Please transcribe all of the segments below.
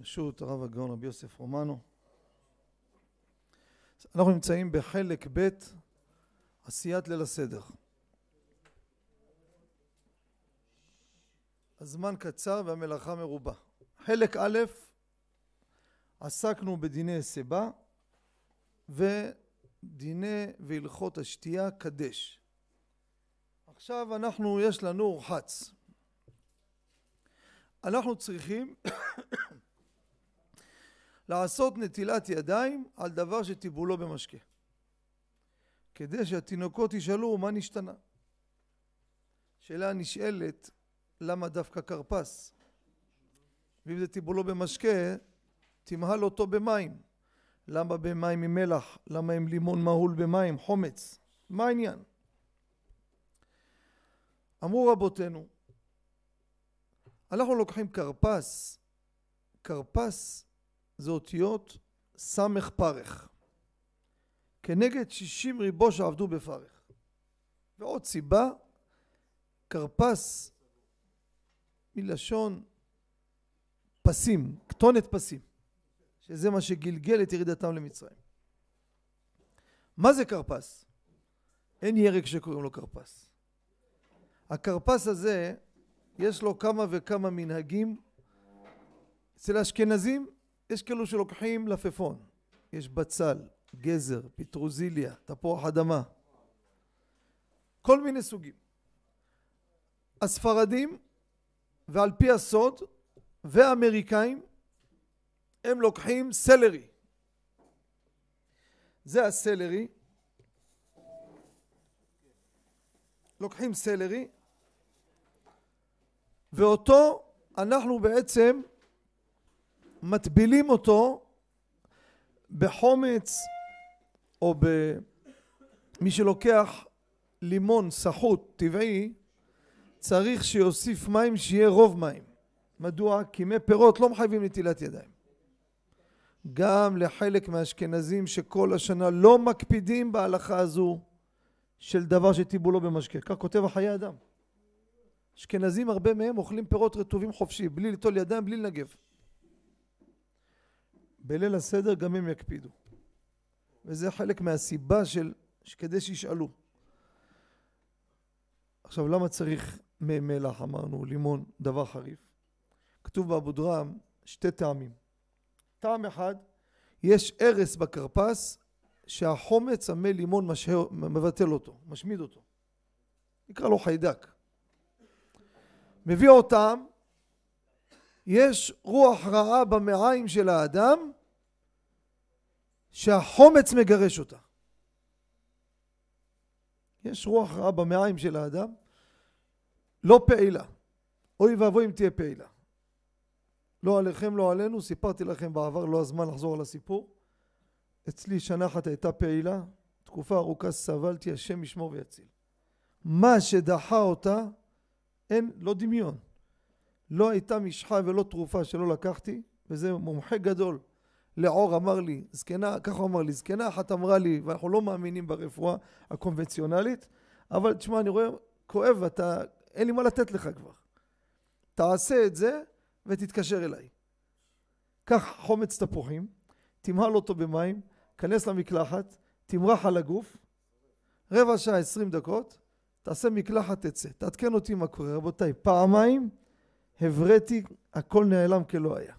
ברשות הרב הגאון רבי יוסף רומנו. אנחנו נמצאים בחלק ב' עשיית ליל הסדר. הזמן קצר והמלאכה מרובה. חלק א' עסקנו בדיני סיבה ודיני והלכות השתייה קדש. עכשיו אנחנו, יש לנו רחץ. אנחנו צריכים לעשות נטילת ידיים על דבר שטיבולו במשקה. כדי שהתינוקות ישאלו מה נשתנה. שאלה נשאלת למה דווקא כרפס? ואם זה טיבולו במשקה תמהל אותו במים. למה במים עם מלח? למה עם לימון מהול במים? חומץ? מה העניין? אמרו רבותינו אנחנו לוקחים כרפס, כרפס זה אותיות סמך פרך, כנגד שישים ריבו שעבדו בפרך. ועוד סיבה, כרפס מלשון פסים, כתונת פסים, שזה מה שגלגל את ירידתם למצרים. מה זה כרפס? אין ירק שקוראים לו כרפס. הכרפס הזה יש לו כמה וכמה מנהגים. אצל האשכנזים יש כאלו שלוקחים לפפון, יש בצל, גזר, פטרוזיליה, תפוח אדמה, כל מיני סוגים. הספרדים ועל פי הסוד והאמריקאים הם לוקחים סלרי. זה הסלרי. לוקחים סלרי ואותו אנחנו בעצם מטבילים אותו בחומץ או במי שלוקח לימון סחוט טבעי צריך שיוסיף מים שיהיה רוב מים. מדוע? כי מי פירות לא מחייבים נטילת ידיים. גם לחלק מהאשכנזים שכל השנה לא מקפידים בהלכה הזו של דבר שטיבולו במשקה. כך כותב החיי אדם. אשכנזים הרבה מהם אוכלים פירות רטובים חופשי, בלי ליטול ידיים, בלי לנגב. בליל הסדר גם הם יקפידו. וזה חלק מהסיבה של, כדי שישאלו. עכשיו למה צריך מי מלח אמרנו, לימון, דבר חריף? כתוב באבו דרם שתי טעמים. טעם אחד, יש ארס בכרפס שהחומץ המי לימון משהה, מבטל אותו, משמיד אותו. נקרא לו חיידק. מביא אותם, יש רוח רעה במעיים של האדם שהחומץ מגרש אותה. יש רוח רעה במעיים של האדם, לא פעילה. אוי ואבוי אם תהיה פעילה. לא עליכם, לא עלינו, סיפרתי לכם בעבר, לא הזמן לחזור על הסיפור. אצלי שנה אחת הייתה פעילה, תקופה ארוכה סבלתי, השם ישמור ויציל. מה שדחה אותה אין, לא דמיון. לא הייתה משחה ולא תרופה שלא לקחתי, וזה מומחה גדול. לאור אמר לי, זקנה, ככה הוא אמר לי, זקנה אחת אמרה לי, ואנחנו לא מאמינים ברפואה הקונבנציונלית, אבל תשמע, אני רואה, כואב, ואתה, אין לי מה לתת לך כבר. תעשה את זה ותתקשר אליי. קח חומץ תפוחים, תמהל אותו במים, כנס למקלחת, תמרח על הגוף, רבע שעה, עשרים דקות, תעשה מקלחת תצא, תעדכן אותי מה קורה. רבותיי, פעמיים הבראתי, הכל נעלם כלא היה.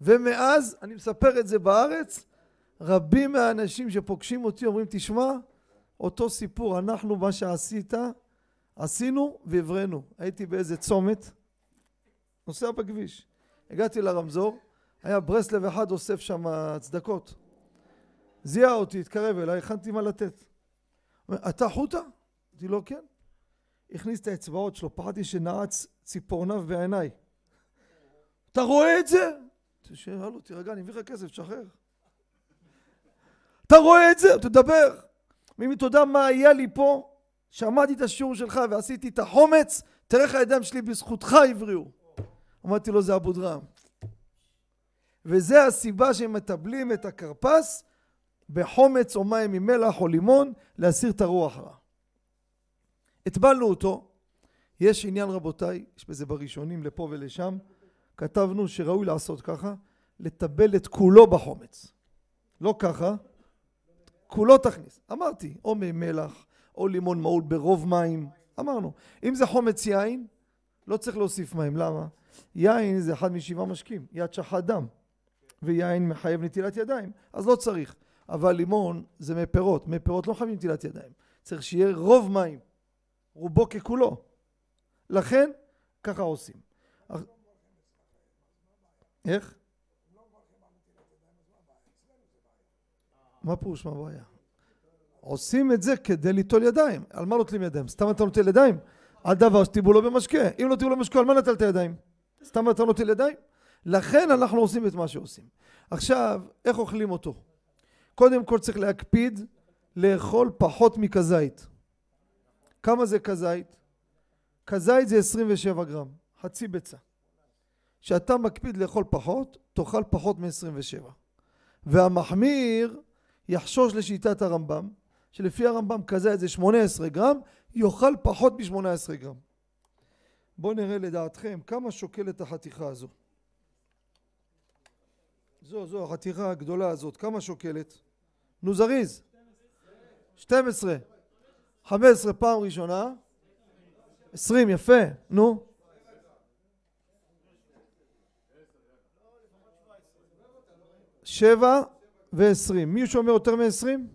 ומאז, אני מספר את זה בארץ, רבים מהאנשים שפוגשים אותי אומרים, תשמע, אותו סיפור, אנחנו מה שעשית, עשינו והבראנו. הייתי באיזה צומת, נוסע בכביש, הגעתי לרמזור, היה ברסלב אחד אוסף שם צדקות. זיהה אותי, התקרב אליי, הכנתי מה לתת. אתה חוטה? אמרתי לו כן. הכניס את האצבעות שלו, פחדתי שנעץ ציפורניו בעיניי. אתה רואה את זה? שאל לו, תירגע, אני מביא לך כסף, תשחרר. אתה רואה את זה? תדבר. אם אתה יודע מה היה לי פה, שמעתי את השיעור שלך ועשיתי את החומץ, תראה איך הידיים שלי בזכותך הבריאו. אמרתי לו, זה אבו דרם. וזה הסיבה שהם מטבלים את הכרפס בחומץ או מים עם מלח או לימון להסיר את הרוח רע. הטבלנו אותו, יש עניין רבותיי, יש בזה בראשונים לפה ולשם, כתבנו שראוי לעשות ככה, לטבל את כולו בחומץ. לא ככה, כולו תכניס. אמרתי, או מי מלח, או לימון מעול ברוב מים, אמרנו. אם זה חומץ יין, לא צריך להוסיף מים, למה? יין זה אחד משבעה משקים, יד שחט דם, ויין מחייב נטילת ידיים, אז לא צריך. אבל לימון זה מי פירות, מי פירות לא חייבים נטילת ידיים, צריך שיהיה רוב מים, רובו ככולו. לכן, ככה עושים. איך? מה פירוש מה הבעיה? עושים את זה כדי ליטול ידיים. על מה נוטלים ידיים? סתם אתה נוטל ידיים? על דבר שטיבו לו במשקה. אם לא טיבו לו במשקה, על מה נטלת ידיים? סתם אתה נוטל ידיים? לכן אנחנו עושים את מה שעושים. עכשיו, איך אוכלים אותו? קודם כל צריך להקפיד לאכול פחות מכזית. כמה זה כזית? כזית זה 27 גרם, חצי ביצה. כשאתה מקפיד לאכול פחות, תאכל פחות מ-27. והמחמיר יחשוש לשיטת הרמב"ם, שלפי הרמב"ם כזית זה 18 גרם, יאכל פחות מ-18 גרם. בואו נראה לדעתכם כמה שוקלת החתיכה הזו. זו, זו החתיכה הגדולה הזאת, כמה שוקלת? נו זריז. 12. 15 פעם ראשונה. 20, יפה, נו. שבע ועשרים. מי שאומר יותר מעשרים?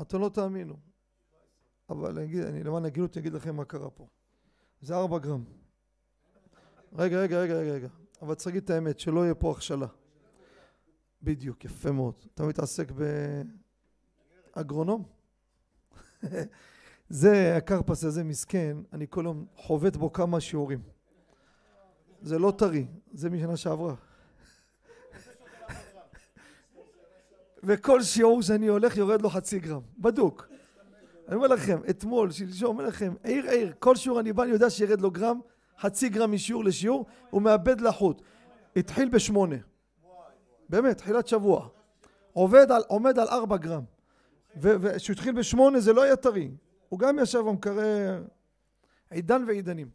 אתם לא תאמינו. אבל אני, אני למען הגינות אגיד לכם מה קרה פה. זה ארבע גרם. רגע, רגע, רגע, רגע, רגע. אבל צריך להגיד את האמת, שלא יהיה פה הכשלה. בדיוק, יפה מאוד. אתה מתעסק באגרונום? זה, הכרפס הזה מסכן, אני כל יום חובט בו כמה שיעורים. זה לא טרי, זה משנה שעברה. וכל שיעור שאני הולך יורד לו חצי גרם, בדוק. אני אומר לכם, אתמול, שלשום, אומר לכם, עיר עיר, כל שיעור אני בא, אני יודע שירד לו גרם, חצי גרם משיעור לשיעור, הוא מאבד לחות. התחיל בשמונה. באמת, תחילת שבוע. עובד על, עומד על ארבע גרם. וכשהוא התחיל בשמונה זה לא היה טרי. הוא גם ישב במקרר עידן ועידנים.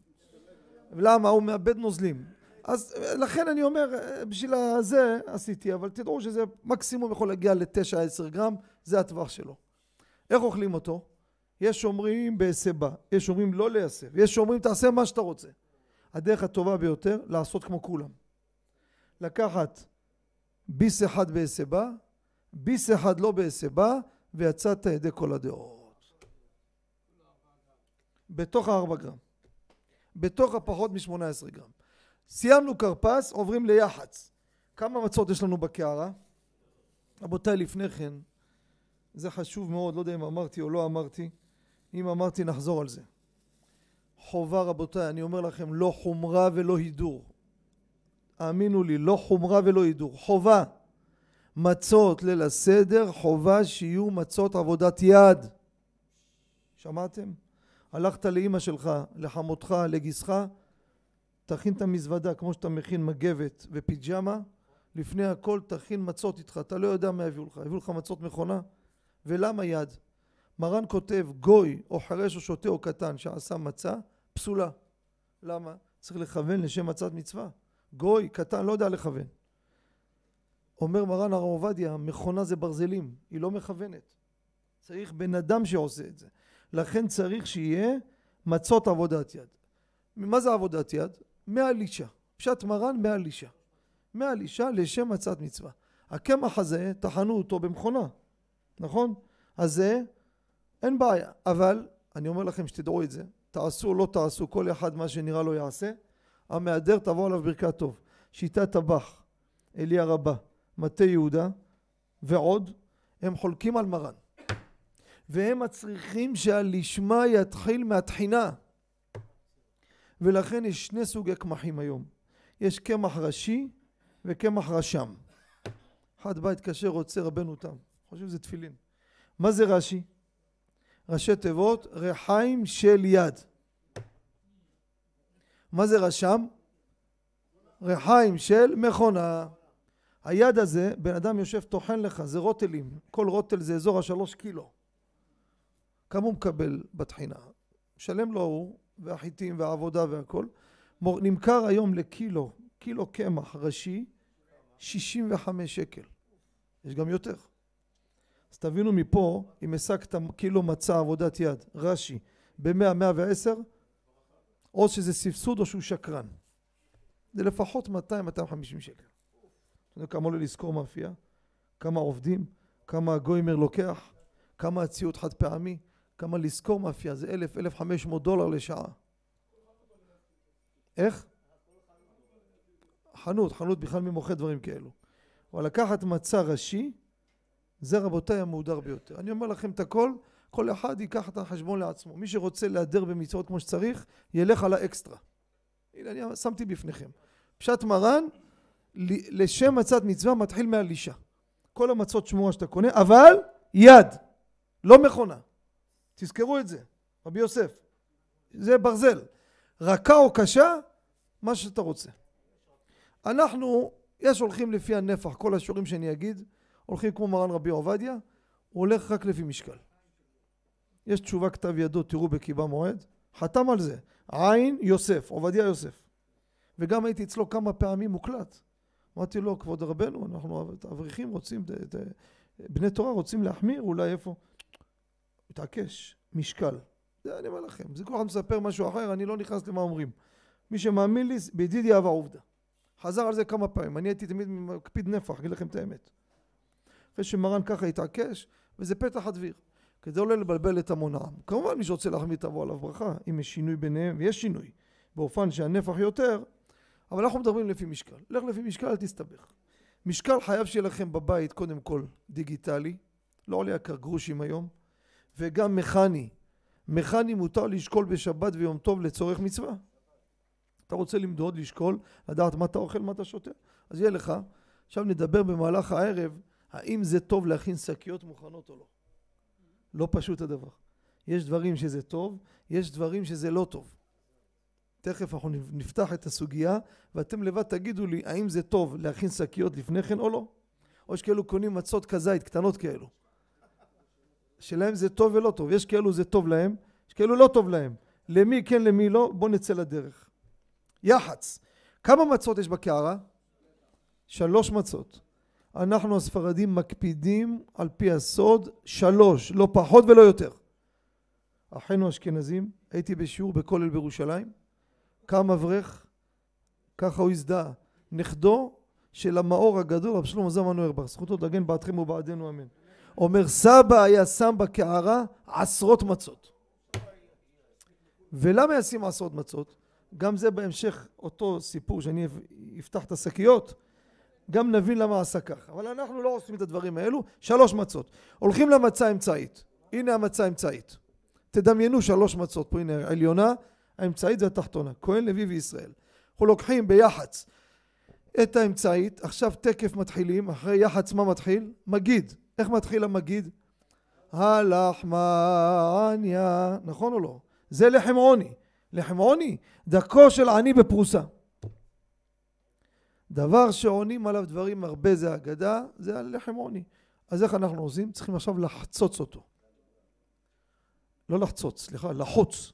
למה? הוא מאבד נוזלים. אז לכן אני אומר, בשביל הזה עשיתי, אבל תדעו שזה מקסימום יכול להגיע לתשע עשר גרם, זה הטווח שלו. איך אוכלים אותו? יש אומרים בהסבה, יש אומרים לא להסב, יש אומרים תעשה מה שאתה רוצה. הדרך הטובה ביותר לעשות כמו כולם. לקחת ביס אחד בהסבה, ביס אחד לא בהסבה, ויצאת ידי כל הדעות. בתוך הארבע גרם. בתוך הפחות מ-18 גרם. סיימנו כרפס, עוברים ליח"צ. כמה מצות יש לנו בקערה? רבותיי, לפני כן, זה חשוב מאוד, לא יודע אם אמרתי או לא אמרתי. אם אמרתי, נחזור על זה. חובה, רבותיי, אני אומר לכם, לא חומרה ולא הידור. האמינו לי, לא חומרה ולא הידור. חובה. מצות ליל הסדר, חובה שיהיו מצות עבודת יד. שמעתם? הלכת לאימא שלך, לחמותך, לגיסך, תכין את המזוודה כמו שאתה מכין מגבת ופיג'מה, לפני הכל תכין מצות איתך, אתה לא יודע מה יביאו לך, יביאו לך מצות מכונה? ולמה יד? מרן כותב גוי או חירש או שוטה או קטן שעשה מצה, פסולה. למה? צריך לכוון לשם מצת מצווה. גוי, קטן, לא יודע לכוון. אומר מרן הרב עובדיה, מכונה זה ברזלים, היא לא מכוונת. צריך בן אדם שעושה את זה. לכן צריך שיהיה מצות עבודת יד. מה זה עבודת יד? מהלישה. פשט מרן מהלישה. מהלישה לשם מצת מצווה. הקמח הזה, טחנו אותו במכונה, נכון? אז זה, אין בעיה. אבל, אני אומר לכם שתדעו את זה, תעשו או לא תעשו, כל אחד מה שנראה לו יעשה. המהדר תבוא עליו ברכת טוב. שיטת טבח, אלי הרבה, מטה יהודה ועוד, הם חולקים על מרן. והם מצריכים שהלשמה יתחיל מהתחינה. ולכן יש שני סוגי קמחים היום. יש קמח ראשי וקמח רשם. אחד בא התקשר רוצה רבנו תם. חושב שזה תפילין. מה זה רש"י? ראשי תיבות רחיים של יד. מה זה רשם? רחיים של מכונה. היד הזה, בן אדם יושב טוחן לך, זה רוטלים. כל רוטל זה אזור השלוש קילו. כמה הוא מקבל בטחינה? משלם לו הוא והחיטים והעבודה והכל, נמכר היום לקילו, קילו קמח ראשי, 65 שקל. יש גם יותר. אז תבינו מפה, אם השגת קילו מצה עבודת יד, רש"י, ב-100, 110, או שזה סבסוד או שהוא שקרן. זה לפחות 200-250 שקל. אתה יודע כמה עולה לשכור מאפייה? כמה עובדים? כמה הגוימר לוקח? כמה הציוד חד פעמי? כמה לשכור מאפייה? זה 1,000-1,500 דולר לשעה. איך? חנות, חנות בכלל מי מוכר דברים כאלו. אבל לקחת מצה ראשי, זה רבותיי המהודר ביותר. אני אומר לכם את הכל, כל אחד ייקח את החשבון לעצמו. מי שרוצה להדר במצוות כמו שצריך, ילך על האקסטרה. הנה אני שמתי בפניכם. פשט מרן, לשם מצת מצווה מתחיל מהלישה. כל המצות שמורה שאתה קונה, אבל יד, לא מכונה. תזכרו את זה, רבי יוסף. זה ברזל. רכה או קשה, מה שאתה רוצה. אנחנו, יש הולכים לפי הנפח, כל השיעורים שאני אגיד, הולכים כמו מרן רבי עובדיה, הוא הולך רק לפי משקל. יש תשובה כתב ידו, תראו בקיבה מועד, חתם על זה, עין יוסף, עובדיה יוסף. וגם הייתי אצלו כמה פעמים מוקלט. אמרתי לו, כבוד רבנו, אנחנו אברכים רוצים, בני תורה רוצים להחמיר, אולי איפה? מתעקש, משקל. זה אני אומר לכם, זה כל אחד מספר משהו אחר, אני לא נכנס למה אומרים. מי שמאמין לי, בידידי אהבה עובדה. חזר על זה כמה פעמים, אני הייתי תמיד מקפיד נפח, אגיד לכם את האמת. אחרי שמרן ככה התעקש, וזה פתח הדביר. כדי לא לבלבל את המון העם. כמובן מי שרוצה להחמיא תבוא עליו ברכה, אם יש שינוי ביניהם, ויש שינוי, באופן שהנפח יותר, אבל אנחנו מדברים לפי משקל. לך לפי משקל, אל תסתבך. משקל חייב שיהיה לכם בבית, קודם כל, דיגיטלי, לא עולה יקר גרושים היום, וגם מכני. מכני מותר לשקול בשבת ויום טוב לצורך מצווה. אתה רוצה למדוד, לשקול, לדעת מה אתה אוכל, מה אתה שותה, אז יהיה לך. עכשיו נדבר במהלך הערב, האם זה טוב להכין שקיות מוכנות או לא. לא פשוט הדבר. יש דברים שזה טוב, יש דברים שזה לא טוב. תכף אנחנו נפתח את הסוגיה ואתם לבד תגידו לי האם זה טוב להכין שקיות לפני כן או לא. או יש כאלו קונים מצות כזית קטנות כאלו. שלהם זה טוב ולא טוב. יש כאלו זה טוב להם, יש כאלו לא טוב להם. למי כן למי לא, בואו נצא לדרך. יח"צ. כמה מצות יש בקערה? שלוש מצות. אנחנו הספרדים מקפידים על פי הסוד שלוש, לא פחות ולא יותר. אחינו אשכנזים, הייתי בשיעור בכולל בירושלים, קם אברך, ככה הוא הזדהה, נכדו של המאור הגדול, רב שלמה זמן אוירבך, זכותו תגן בעדכם ובעדנו אמן. אומר סבא היה שם בקערה עשרות מצות. ולמה ישים עשרות מצות? גם זה בהמשך אותו סיפור שאני אפתח את השקיות גם נבין למה עשה ככה. אבל אנחנו לא עושים את הדברים האלו. שלוש מצות. הולכים למצה האמצעית. הנה המצה האמצעית. תדמיינו שלוש מצות. פה הנה העליונה, האמצעית והתחתונה. כהן, לוי וישראל. אנחנו לוקחים ביח"צ את האמצעית. עכשיו תקף מתחילים. אחרי יח"צ מה מתחיל? מגיד. איך מתחיל המגיד? הלחמניה. נכון או לא? זה לחם עוני. לחם עוני, דקו של עני בפרוסה. דבר שעונים עליו דברים הרבה זה אגדה, זה הלחם עוני. אז איך אנחנו עושים? צריכים עכשיו לחצוץ אותו. לא לחצוץ, סליחה, לחוץ.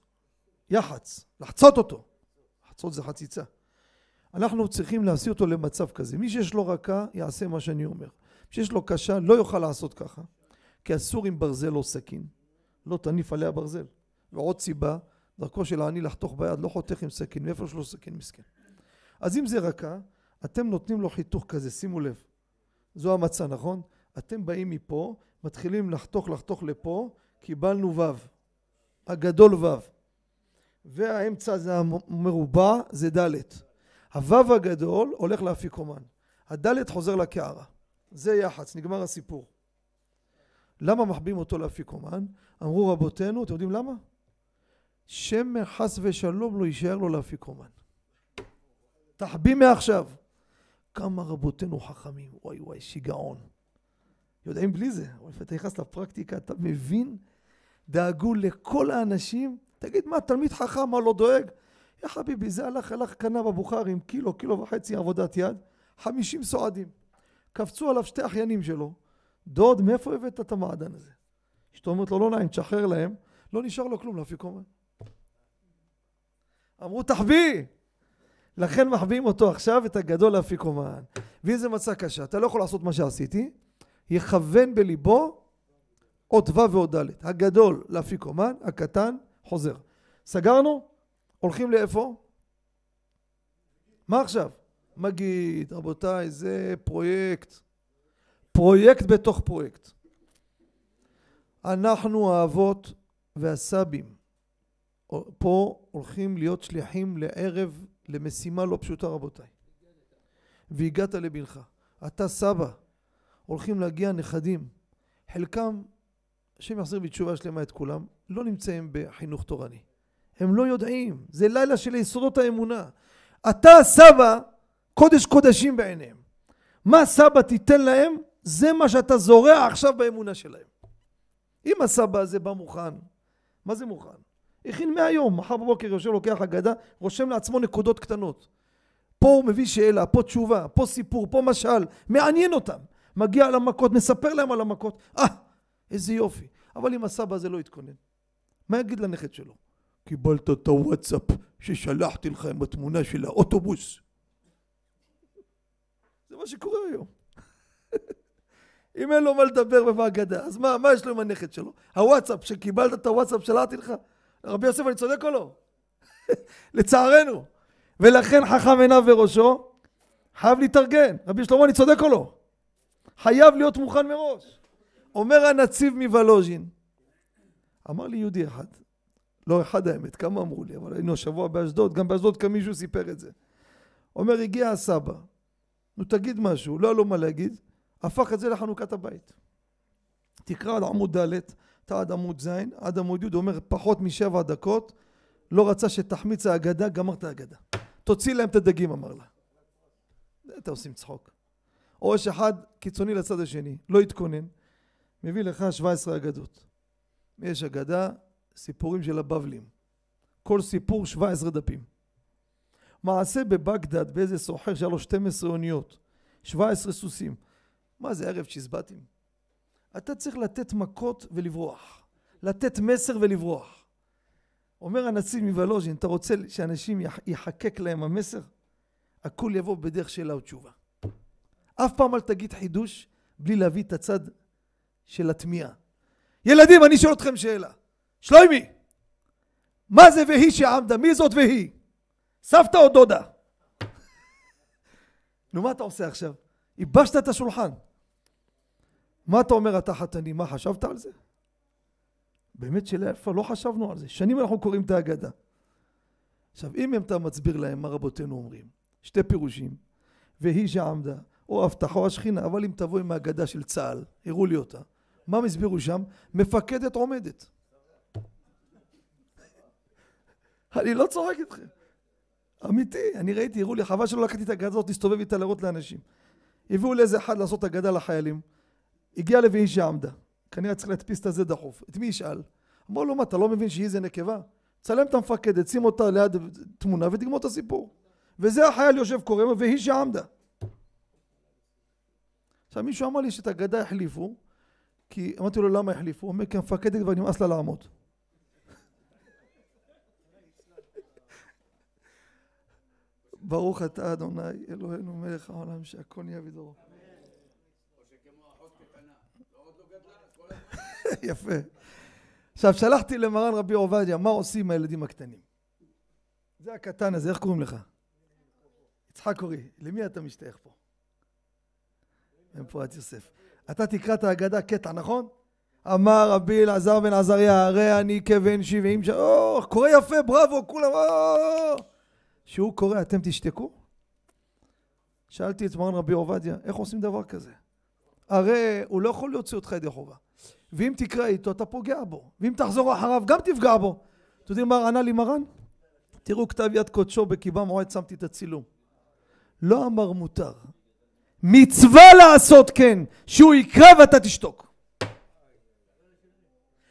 יח"צ, לחצות אותו. לחצות זה חציצה. אנחנו צריכים להשיא אותו למצב כזה. מי שיש לו רכה, יעשה מה שאני אומר. מי שיש לו קשה, לא יוכל לעשות ככה. כי אסור עם ברזל או סכין. לא תניף עליה ברזל. ועוד סיבה, דרכו של העני לחתוך ביד, לא חותך עם סכין, מאיפה יש לו סכין מסכן. אז אם זה רכה, אתם נותנים לו חיתוך כזה, שימו לב. זו המצה, נכון? אתם באים מפה, מתחילים לחתוך לחתוך לפה, קיבלנו ו', הגדול ו', והאמצע זה המרובע, זה ד'. הו' הגדול הולך לאפיקומן, הד' חוזר לקערה. זה יח"צ, נגמר הסיפור. למה מחביאים אותו לאפיקומן? אמרו רבותינו, אתם יודעים למה? שמא חס ושלום לא יישאר לו לאפיקומן. תחביא מעכשיו. כמה רבותינו חכמים, וואי וואי, שיגעון. יודעים בלי זה, אבל אתה נכנס לפרקטיקה, אתה מבין? דאגו לכל האנשים, תגיד מה, תלמיד חכם, מה לא דואג? יא חביבי, זה הלך, הלך, קנה בבוכר עם קילו, קילו וחצי עבודת יד, חמישים סועדים. קפצו עליו שתי אחיינים שלו, דוד, מאיפה הבאת את המעדן הזה? אשתו אומרת לו, לא נעים, תשחרר להם, לא נשאר לו כלום להפיק אומן. אמרו תחביא! לכן מחביאים אותו עכשיו, את הגדול לאפיקומן. ואם זה מצא קשה, אתה לא יכול לעשות מה שעשיתי, יכוון בליבו עוד ו' ועוד ד'. הגדול לאפיקומן, הקטן חוזר. סגרנו? הולכים לאיפה? מה עכשיו? מגיד, רבותיי, זה פרויקט. פרויקט בתוך פרויקט. אנחנו האבות והסבים פה הולכים להיות שליחים לערב למשימה לא פשוטה רבותיי. והגעת לבנך. אתה סבא, הולכים להגיע נכדים. חלקם, השם יחזיר בתשובה שלמה את כולם, לא נמצאים בחינוך תורני. הם לא יודעים, זה לילה של יסודות האמונה. אתה סבא, קודש קודשים בעיניהם. מה סבא תיתן להם? זה מה שאתה זורע עכשיו באמונה שלהם. אם הסבא הזה בא מוכן, מה זה מוכן? הכין מהיום, מחר בבוקר יושב לוקח אגדה, רושם לעצמו נקודות קטנות. פה הוא מביא שאלה, פה תשובה, פה סיפור, פה משל, מעניין אותם. מגיע למכות, מספר להם על המכות, אה, איזה יופי. אבל אם הסבא הזה לא יתכונן, מה יגיד לנכד שלו? קיבלת את הוואטסאפ ששלחתי לך עם התמונה של האוטובוס. זה מה שקורה היום. אם אין לו מה לדבר בהגדה, אז מה, מה יש לו עם הנכד שלו? הוואטסאפ, שקיבלת את הוואטסאפ שלחתי לך? רבי יוסף, אני צודק או לא? לצערנו. ולכן חכם עיניו וראשו חייב להתארגן. רבי שלמה, אני צודק או לא? חייב להיות מוכן מראש. אומר הנציב מוולוז'ין, אמר לי יהודי אחד, לא אחד האמת, כמה אמרו לי, אבל היינו השבוע באשדוד, גם באשדוד כאן מישהו סיפר את זה. אומר, הגיע הסבא, נו תגיד משהו, לא היה לו מה להגיד, הפך את זה לחנוכת הבית. תקרא עד עמוד ד', אתה עד עמוד ז', עד עמוד י', אומר פחות משבע דקות, לא רצה שתחמיץ האגדה, גמרת האגדה. תוציא להם את הדגים, אמר לה. אתה עושים צחוק. או יש אחד קיצוני לצד השני, לא התכונן, מביא לך 17 אגדות. יש אגדה, סיפורים של הבבלים. כל סיפור 17 דפים. מעשה בבגדד באיזה סוחר שהיה לו 12 אוניות, 17 סוסים. מה זה ערב צ'יזבטים? אתה צריך לתת מכות ולברוח. לתת מסר ולברוח. אומר הנציב מוולוז'ין, אתה רוצה שאנשים יחקק להם המסר? הכול יבוא בדרך שאלה ותשובה. אף פעם אל תגיד חידוש בלי להביא את הצד של התמיהה. ילדים, אני שואל אתכם שאלה. שלוימי, מה זה והיא שעמדה? מי זאת והיא? סבתא או דודה? נו, מה אתה עושה עכשיו? ייבשת את השולחן. מה אתה אומר אתה חתני? מה חשבת על זה? באמת שלאיפה לא חשבנו על זה. שנים אנחנו קוראים את ההגדה. עכשיו אם אתה מסביר להם מה רבותינו אומרים, שתי פירושים, והיא שעמדה, או הבטחה או השכינה, אבל אם תבוא עם ההגדה של צה"ל, הראו לי אותה, מה הם הסבירו שם? מפקדת עומדת. אני לא צוחק איתכם. אמיתי, אני ראיתי, הראו לי, חבל שלא לקחתי את ההגדה הזאת, להסתובב איתה להראות לאנשים. הביאו לאיזה אחד לעשות הגדה לחיילים. הגיע לוי שעמדה. כנראה צריך להדפיס את הזה דחוף. את מי ישאל? אמר לו, מה, אתה לא מבין שהיא זה נקבה? צלם את המפקדת, שים אותה ליד תמונה ותגמור את הסיפור. וזה החייל יושב קורא, והיא שעמדה. עכשיו מישהו אמר לי שאת הגדה החליפו, כי אמרתי לו למה החליפו? הוא אומר כי המפקדת כבר נמאס לה לעמוד. ברוך אתה אדוני אלוהינו מלך העולם שהכל נהיה בדורו. יפה. עכשיו שלחתי למרן רבי עובדיה מה עושים הילדים הקטנים. זה הקטן הזה איך קוראים לך? יצחק אורי למי אתה משתייך פה? אין פה את יוסף. אתה תקרא את ההגדה קטע נכון? אמר רבי אלעזר בן עזריה הרי אני כבן שבעים שנה, או, קורא יפה, בראבו, כולם, או, שהוא קורא, אתם תשתקו? שאלתי את מרן רבי עובדיה, איך עושים דבר כזה? הרי הוא לא יכול להוציא אותך ידי חובה. ואם תקרא איתו אתה פוגע בו, ואם תחזור אחריו גם תפגע בו. אתם יודעים מה ענה לי מרן? תראו כתב יד קודשו בקיבה מועד שמתי את הצילום. לא אמר מותר, מצווה לעשות כן, שהוא יקרא ואתה תשתוק.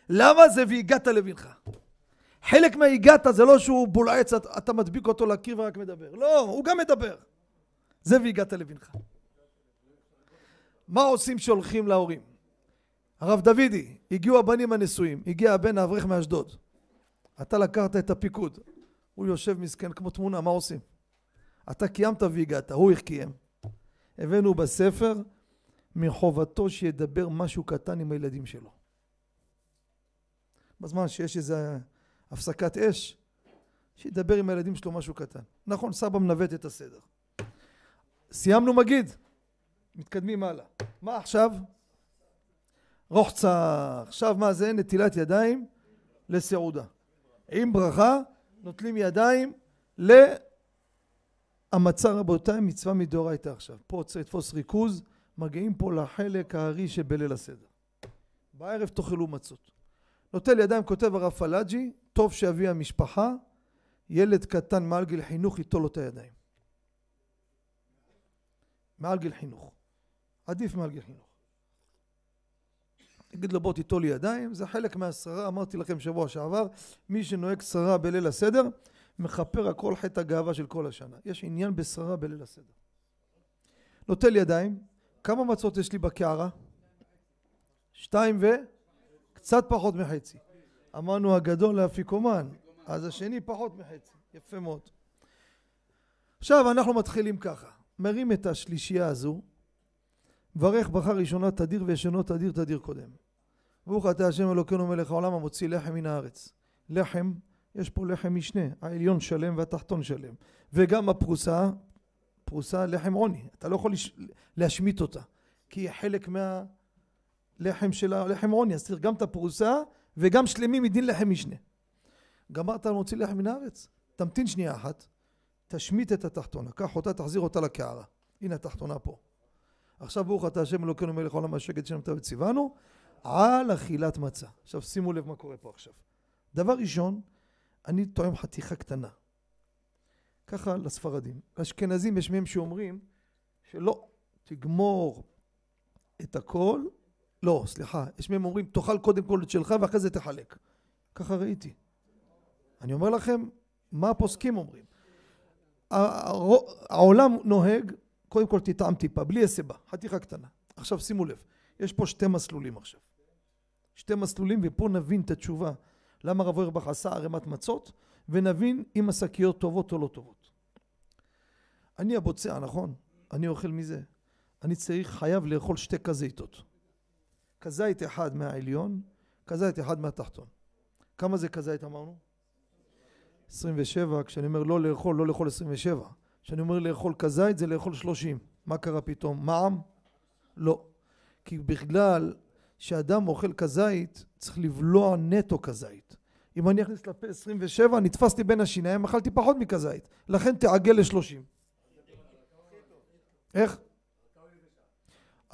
למה זה והגעת לבנך? חלק מהגעת זה לא שהוא בולעץ, אתה מדביק אותו לקיר ורק מדבר. לא, הוא גם מדבר. זה והגעת לבנך. מה עושים כשהולכים להורים? הרב דוידי, הגיעו הבנים הנשואים, הגיע הבן האברך מאשדוד. אתה לקחת את הפיקוד. הוא יושב מסכן כמו תמונה, מה עושים? אתה קיימת והגעת, הוא איך קיים. הבאנו בספר מחובתו שידבר משהו קטן עם הילדים שלו. בזמן שיש איזה הפסקת אש, שידבר עם הילדים שלו משהו קטן. נכון, סבא מנווט את הסדר. סיימנו מגיד, מתקדמים הלאה. מה עכשיו? רוחצה. עכשיו מה זה? נטילת ידיים לסעודה. עם ברכה נוטלים ידיים להמצה רבותיי מצווה מדאורייתא עכשיו. פה צריך לתפוס ריכוז, מגיעים פה לחלק הארי שבליל הסדר. בערב תאכלו מצות. נוטל ידיים כותב הרב פלאג'י, טוב שאבי המשפחה, ילד קטן מעל גיל חינוך ייטול לו את הידיים. מעל גיל חינוך. עדיף מעל גיל חינוך. יגיד לו בוא תיטול לי ידיים, זה חלק מהשררה, אמרתי לכם שבוע שעבר, מי שנוהג שררה בליל הסדר, מכפר הכל חטא הגאווה של כל השנה. יש עניין בשררה בליל הסדר. נוטל ידיים, כמה מצות יש לי בקערה? שתיים ו... קצת פחות מחצי. אמרנו הגדול לאפיקומן, אז השני פחות מחצי. יפה מאוד. עכשיו אנחנו מתחילים ככה. מרים את השלישייה הזו, מברך ברכה ראשונה תדיר וישנו תדיר תדיר קודם. ברוך אתה השם אלוקינו מלך העולם המוציא לחם מן הארץ. לחם, יש פה לחם משנה, העליון שלם והתחתון שלם. וגם הפרוסה, פרוסה לחם עוני, אתה לא יכול להשמיט אותה, כי היא חלק מהלחם של הלחם עוני, אז צריך גם את הפרוסה וגם שלמים מדין לחם משנה. גמרת להוציא לחם מן הארץ, תמתין שנייה אחת, תשמיט את התחתונה, קח אותה, תחזיר אותה לקערה. הנה התחתונה פה. עכשיו ברוך אתה השם אלוקינו מלך העולם השקט שנמתה וציוונו על אכילת מצה. עכשיו שימו לב מה קורה פה עכשיו. דבר ראשון, אני טועם חתיכה קטנה. ככה לספרדים. לאשכנזים יש מהם שאומרים שלא, תגמור את הכל, לא, סליחה, יש מהם אומרים תאכל קודם כל את שלך ואחרי זה תחלק. ככה ראיתי. אני אומר לכם, מה הפוסקים אומרים. העולם נוהג, קודם כל תטעם טיפה, בלי הסיבה, חתיכה קטנה. עכשיו שימו לב, יש פה שתי מסלולים עכשיו. שתי מסלולים ופה נבין את התשובה למה רב אוירבך עשה ערימת מצות ונבין אם השקיות טובות או לא טובות. אני הבוצע, נכון? אני אוכל מזה. אני צריך, חייב לאכול שתי כזיתות. כזית אחד מהעליון, כזית אחד מהתחתון. כמה זה כזית אמרנו? 27, כשאני אומר לא לאכול, לא לאכול 27. כשאני אומר לאכול כזית זה לאכול 30. מה קרה פתאום? מע"מ? לא. כי בגלל שאדם אוכל כזית, צריך לבלוע נטו כזית. אם אני אכניס לפה 27, נתפסתי בין השיניים, אכלתי פחות מכזית. לכן תעגל ל-30. איך?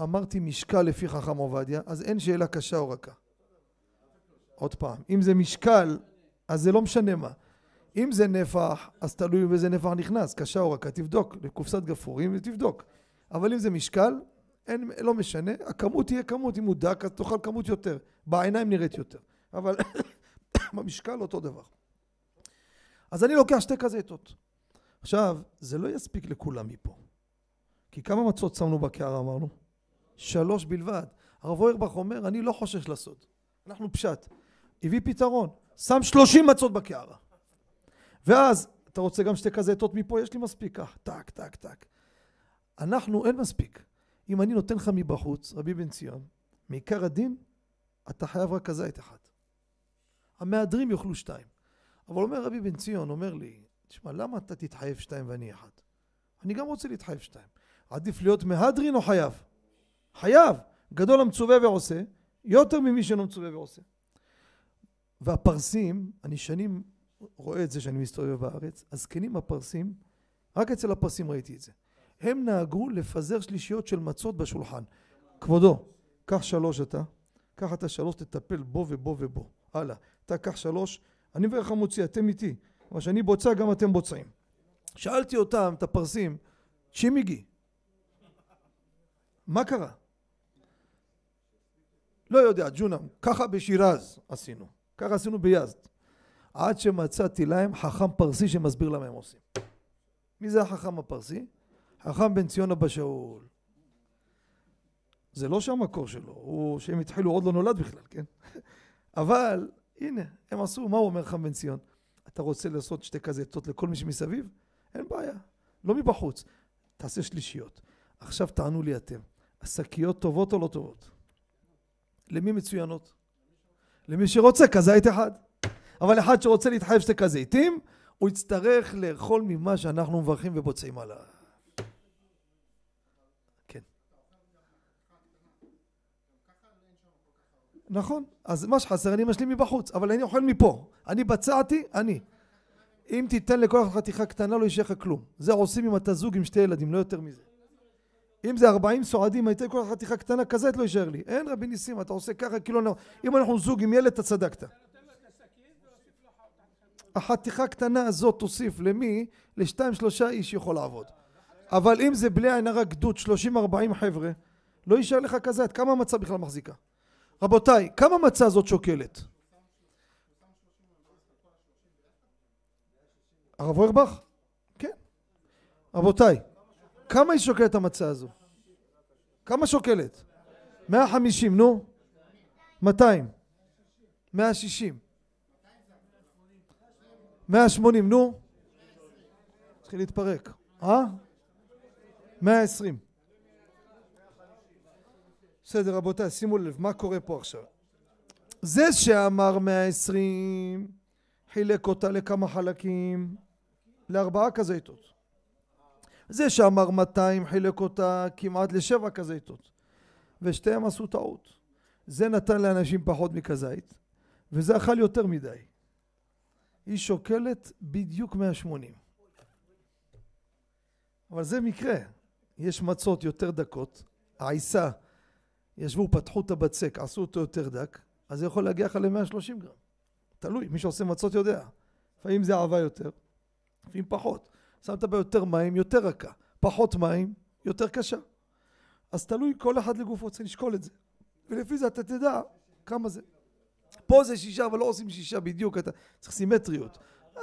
אמרתי משקל לפי חכם עובדיה, אז אין שאלה קשה או רכה. עוד פעם, אם זה משקל, אז זה לא משנה מה. אם זה נפח, אז תלוי באיזה נפח נכנס, קשה או רכה, תבדוק, לקופסת גפורים ותבדוק. אבל אם זה משקל, אין, לא משנה, הכמות תהיה כמות, אם הוא דק אז תאכל כמות יותר, בעיניים נראית יותר, אבל במשקל אותו דבר. אז אני לוקח שתי כזיתות. עכשיו, זה לא יספיק לכולם מפה. כי כמה מצות שמנו בקערה אמרנו? שלוש בלבד. הרב אוירבך אומר, אני לא חושש לסוד. אנחנו פשט. הביא פתרון. שם שלושים מצות בקערה. ואז, אתה רוצה גם שתי כזיתות מפה? יש לי מספיק. כך, טק, טק, טק. אנחנו, אין מספיק. אם אני נותן לך מבחוץ, רבי בן ציון, מעיקר הדין, אתה חייב רק כזית אחד. המהדרים יאכלו שתיים. אבל אומר רבי בן ציון, אומר לי, תשמע, למה אתה תתחייב שתיים ואני אחד? אני גם רוצה להתחייב שתיים. עדיף להיות מהדרין או חייב? חייב. גדול המצווה ועושה, יותר ממי שאינו מצווה ועושה. והפרסים, אני שנים רואה את זה שאני מסתובב בארץ, הזקנים הפרסים, רק אצל הפרסים ראיתי את זה. הם נהגו לפזר שלישיות של מצות בשולחן. כבודו, קח שלוש אתה, קח אתה שלוש, תטפל בו ובו ובו. הלאה. אתה קח שלוש, אני מברך לך מוציא, אתם איתי. אבל כשאני בוצע, גם אתם בוצעים. שאלתי אותם, את הפרסים, שימיגי, מה קרה? לא יודע, ג'ונם, ככה בשירז עשינו, ככה עשינו ביזד. עד שמצאתי להם חכם פרסי שמסביר למה הם עושים. מי זה החכם הפרסי? חכם בן ציון אבא שאול. זה לא שהמקור שלו, הוא, שהם התחילו, עוד לא נולד בכלל, כן? אבל, הנה, הם עשו, מה הוא אומר חכם בן ציון? אתה רוצה לעשות שתי כזיתות לכל מי שמסביב? אין בעיה. לא מבחוץ. תעשה שלישיות. עכשיו תענו לי אתם. השקיות טובות או לא טובות? למי מצוינות? למי שרוצה כזית אחד. אבל אחד שרוצה להתחייב שתי כזיתים, הוא יצטרך לאכול ממה שאנחנו מברכים ובוצעים עליו. כן. נכון, אז מה שחסר אני משלים מבחוץ, אבל אני אוכל מפה. אני בצעתי, אני. אם תיתן לכל אחד חתיכה קטנה לא יישאר לך כלום. זה עושים אם אתה זוג עם שתי ילדים, לא יותר מזה. אם זה 40 סועדים, הייתה כל חתיכה קטנה כזאת לא יישאר לי. אין רבי ניסים, אתה עושה ככה כאילו... לא- אם אנחנו זוג עם ילד, אתה צדקת. החתיכה הקטנה הזאת תוסיף למי? לשתיים שלושה איש יכול לעבוד. אבל אם זה בלי עין הרע גדוד 30-40 חבר'ה, לא יישאר לך כזאת. כמה מצה בכלל מחזיקה? רבותיי, כמה מצה הזאת שוקלת? הרב אורבך? כן. רבותיי, כמה היא שוקלת המצה הזו? כמה שוקלת? 150, נו. 200. 160. 180, נו. התחיל להתפרק. אה? 120. בסדר, רבותיי, שימו לב, מה קורה פה עכשיו? זה שאמר 120, חילק אותה לכמה חלקים, לארבעה כזיתות. זה שאמר 200 חילק אותה כמעט לשבע כזיתות. ושתיהם עשו טעות. זה נתן לאנשים פחות מכזית וזה אכל יותר מדי. היא שוקלת בדיוק 180 אבל זה מקרה. יש מצות יותר דקות. העיסה ישבו פתחו את הבצק עשו אותו יותר דק אז זה יכול להגיע לך ל-130 גרם תלוי מי שעושה מצות יודע לפעמים זה אהבה יותר לפעמים פחות שמת בה יותר מים, יותר רכה, פחות מים, יותר קשה. אז תלוי כל אחד לגופו, רוצה לשקול את זה. ולפי זה אתה תדע כמה זה. פה זה שישה, אבל לא עושים שישה בדיוק, אתה צריך סימטריות. אז...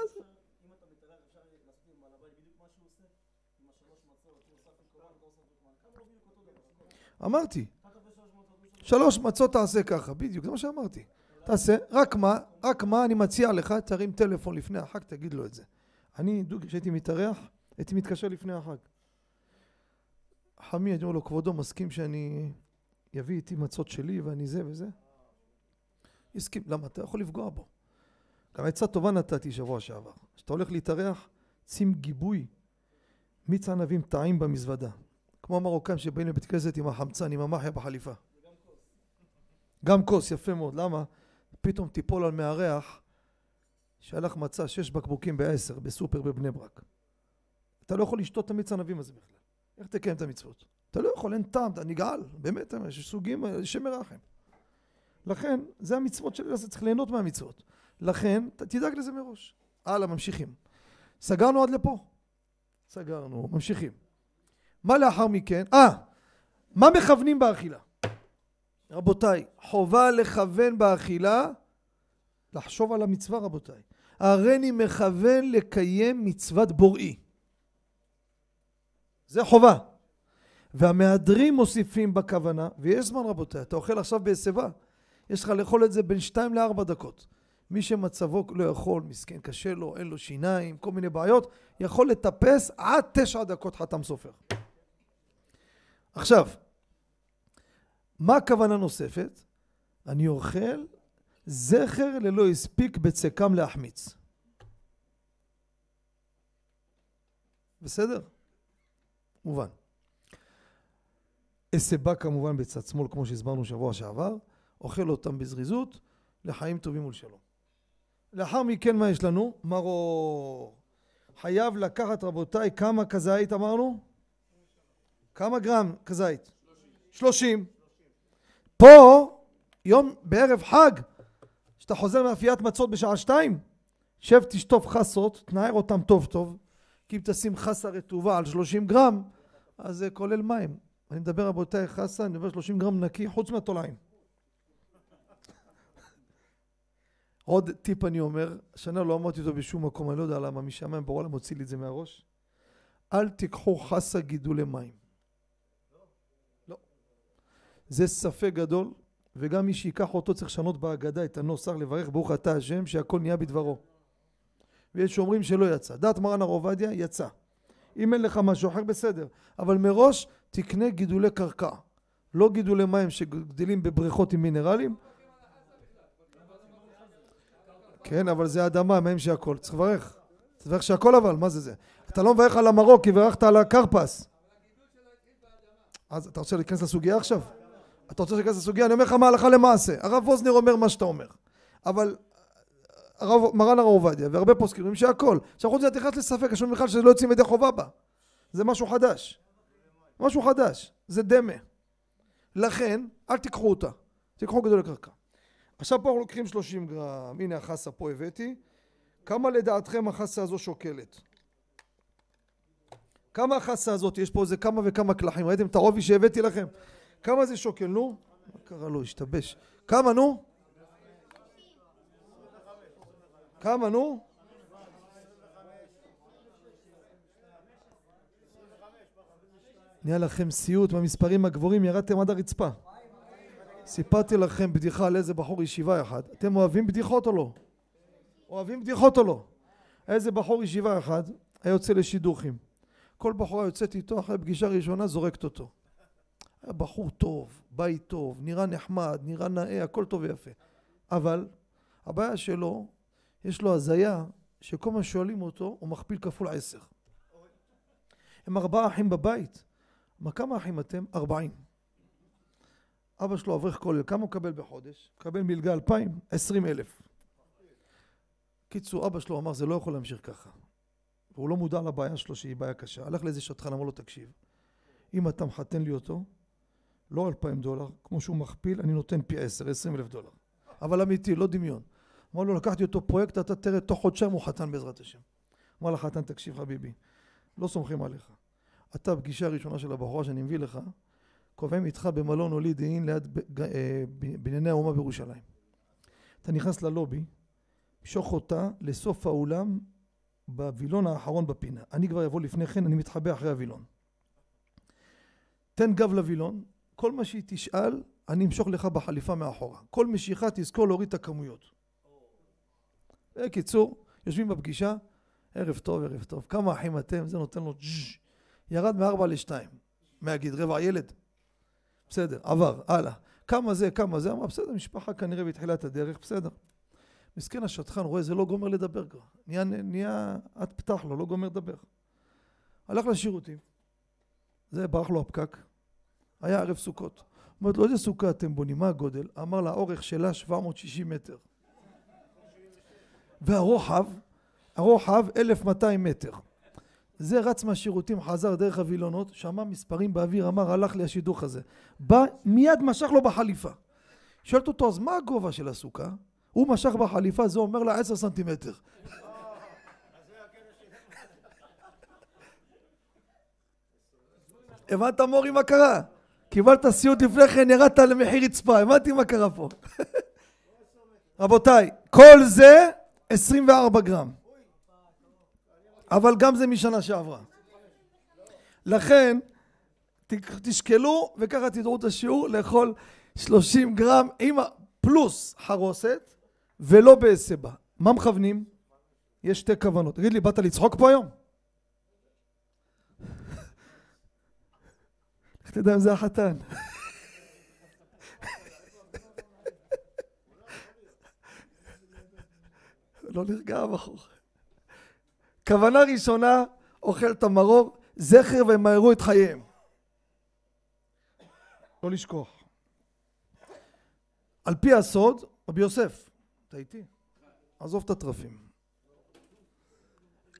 אמרתי, שלוש מצות תעשה ככה, בדיוק, זה מה שאמרתי. תעשה, רק מה, רק מה אני מציע לך, תרים טלפון לפני החג, תגיד לו את זה. אני, דוגי, כשהייתי מתארח, הייתי מתקשר לפני החג. חמי, אני אומר לו, כבודו מסכים שאני אביא איתי מצות שלי ואני זה וזה? הסכים. למה? אתה יכול לפגוע בו. גם עצה טובה נתתי שבוע שעבר. כשאתה הולך להתארח, שים גיבוי מיץ ענבים טעים במזוודה. כמו המרוקאים שבאים לבית כנסת עם החמצן, עם המחיה בחליפה. גם כוס, יפה מאוד. למה? פתאום תיפול על מארח שהלך מצא שש בקבוקים בעשר בסופר בבני ברק. אתה לא יכול לשתות את המיץ ענבים הזה בכלל. איך תקיים את המצוות? אתה לא יכול, אין טעם, אתה נגעל, באמת, יש סוגים, שם מרחם. לכן, זה המצוות של אלעזר, צריך ליהנות מהמצוות. לכן, תדאג לזה מראש. הלאה, ממשיכים. סגרנו עד לפה? סגרנו, ממשיכים. מה לאחר מכן? אה, מה מכוונים באכילה? רבותיי, חובה לכוון באכילה, לחשוב על המצווה רבותיי. הריני מכוון לקיים מצוות בוראי. זה חובה. והמהדרים מוסיפים בכוונה, ויש זמן רבותיי, אתה אוכל עכשיו בשיבה, יש לך לאכול את זה בין 2 ל-4 דקות. מי שמצבו לא יכול, מסכן, קשה לו, אין לו שיניים, כל מיני בעיות, יכול לטפס עד 9 דקות חתם סופר. עכשיו, מה הכוונה נוספת? אני אוכל זכר ללא הספיק בצקם להחמיץ. בסדר? מובן. אסבה כמובן בצד שמאל כמו שהסברנו שבוע שעבר, אוכל אותם בזריזות לחיים טובים ולשלום. לאחר מכן מה יש לנו? מרור. חייב לקחת רבותיי כמה כזית אמרנו? כמה גרם כזית? שלושים. פה יום בערב חג כשאתה חוזר מאפיית מצות בשעה שתיים, שב תשטוף חסות, תנער אותם טוב טוב, כי אם תשים חסה רטובה על 30 גרם, אז זה כולל מים. אני מדבר רבותיי חסה, אני מדבר 30 גרם נקי, חוץ מהתולעים. עוד טיפ אני אומר, השנה לא אמרתי אותו בשום מקום, אני לא יודע למה, משמיים בעולם מוציא לי את זה מהראש. אל תיקחו חסה גידולי מים. זה ספק גדול, וגם מי שיקח אותו צריך לשנות בהגדה את הנוסח לברך ברוך אתה השם שהכל נהיה בדברו ויש שאומרים שלא יצא. דעת מרן הר עובדיה יצא. אם אין לך משהו אחר בסדר, אבל מראש תקנה גידולי קרקע, לא גידולי מים שגדלים בבריכות עם מינרלים. כן, אבל זה אדמה, מים שהכל. צריך לברך. צריך לברך שהכל אבל, מה זה זה? אתה לא מברך על המרוק, כי ברכת על הכרפס. אז אתה רוצה להיכנס לסוגיה עכשיו? אתה רוצה להיכנס לסוגיה? אני אומר לך מה הלכה למעשה. הרב ווזנר אומר מה שאתה אומר. אבל הרב, מרן הרב עובדיה והרבה פוסקים אומרים שהכל. עכשיו חוץ מזה אתה נכנס לספק, לנו בכלל שלא יוצאים ידי חובה בה. זה משהו חדש. משהו חדש. זה דמה. לכן, אל תיקחו אותה. תיקחו גדול לקרקע. עכשיו פה אנחנו לוקחים 30 גרם. הנה החסה פה הבאתי. כמה לדעתכם החסה הזו שוקלת? כמה החסה הזאת? יש פה איזה כמה וכמה קלחים. ראיתם את העובי שהבאתי לכם? כמה זה שוקל? נו? מה קרה לו? השתבש. כמה נו? כמה נו? נהיה לכם סיוט מהמספרים הגבוהים, ירדתם עד הרצפה. סיפרתי לכם בדיחה על איזה בחור ישיבה אחד. אתם אוהבים בדיחות או לא? אוהבים בדיחות או לא? איזה בחור ישיבה אחד היה יוצא לשידוכים. כל בחורה יוצאת איתו אחרי פגישה ראשונה זורקת אותו. היה בחור טוב, בית טוב, נראה נחמד, נראה נאה, הכל טוב ויפה. אבל הבעיה שלו, יש לו הזיה שכל מה שואלים אותו הוא מכפיל כפול עשר. הם ארבעה אחים בבית. מה כמה אחים אתם? ארבעים. אבא שלו אברך כולל, כמה הוא מקבל בחודש? מקבל מלגה אלפיים? עשרים אלף. קיצור, אבא שלו אמר זה לא יכול להמשיך ככה. והוא לא מודע לבעיה שלו שהיא בעיה קשה. הלך לאיזה שטחן, אמר לו תקשיב, אם אתה מחתן לי אותו, לא אלפיים דולר, כמו שהוא מכפיל, אני נותן פי עשר, עשרים אלף דולר. אבל אמיתי, לא דמיון. אמר לו, לקחתי אותו פרויקט, אתה תראה, תוך חודשיים הוא חתן בעזרת השם. אמר לחתן, תקשיב חביבי, לא סומכים עליך. אתה, פגישה ראשונה של הבחורה שאני מביא לך, קובעים איתך במלון הולידאין ליד אה, בנייני האומה בירושלים. אתה נכנס ללובי, משוך אותה לסוף האולם בווילון האחרון בפינה. אני כבר אבוא לפני כן, אני מתחבא אחרי הווילון. תן גב לווילון, כל מה שהיא תשאל, אני אמשוך לך בחליפה מאחורה. כל משיכה תזכור להוריד את הכמויות. בקיצור, יושבים בפגישה, ערב טוב, ערב טוב, כמה אחים אתם? זה נותן לו ג'ש, ירד מארבע לשתיים. מהגיד, רבע ילד. בסדר, עבר, הלאה. כמה זה, כמה זה, אמר, בסדר, משפחה כנראה בתחילת הדרך, בסדר. מסכן השטחן רואה זה לא גומר לדבר כבר. נהיה, נהיה, את פתח לו, לא גומר לדבר. הלך לשירותים. זה ברח לו הפקק. היה ערב סוכות. אומרת לו, איזה סוכה אתם בונים? מה הגודל? אמר לה, האורך שלה 760 מטר. והרוחב, הרוחב 1200 מטר. זה רץ מהשירותים, חזר דרך הווילונות, שמע מספרים באוויר, אמר, הלך לי השידוך הזה. בא, מיד משך לו בחליפה. שואלת אותו, אז מה הגובה של הסוכה? הוא משך בחליפה, זה אומר לה עשר סנטימטר. הבנת מורי מה קרה? קיבלת סיוט לפני כן, ירדת למחיר רצפה, הבנתי מה קרה פה. רבותיי, כל זה 24 גרם. אבל גם זה משנה שעברה. לכן, תשקלו וככה תדעו את השיעור לאכול 30 גרם עם פלוס חרוסת ולא בהסבה. מה מכוונים? יש שתי כוונות. תגיד לי, באת לצחוק פה היום? תדע אם זה החתן? לא נרגע הבחור. כוונה ראשונה, אוכל את המרור, זכר וימהרו את חייהם. לא לשכוח. על פי הסוד, רבי יוסף, אתה איתי? עזוב את הטרפים.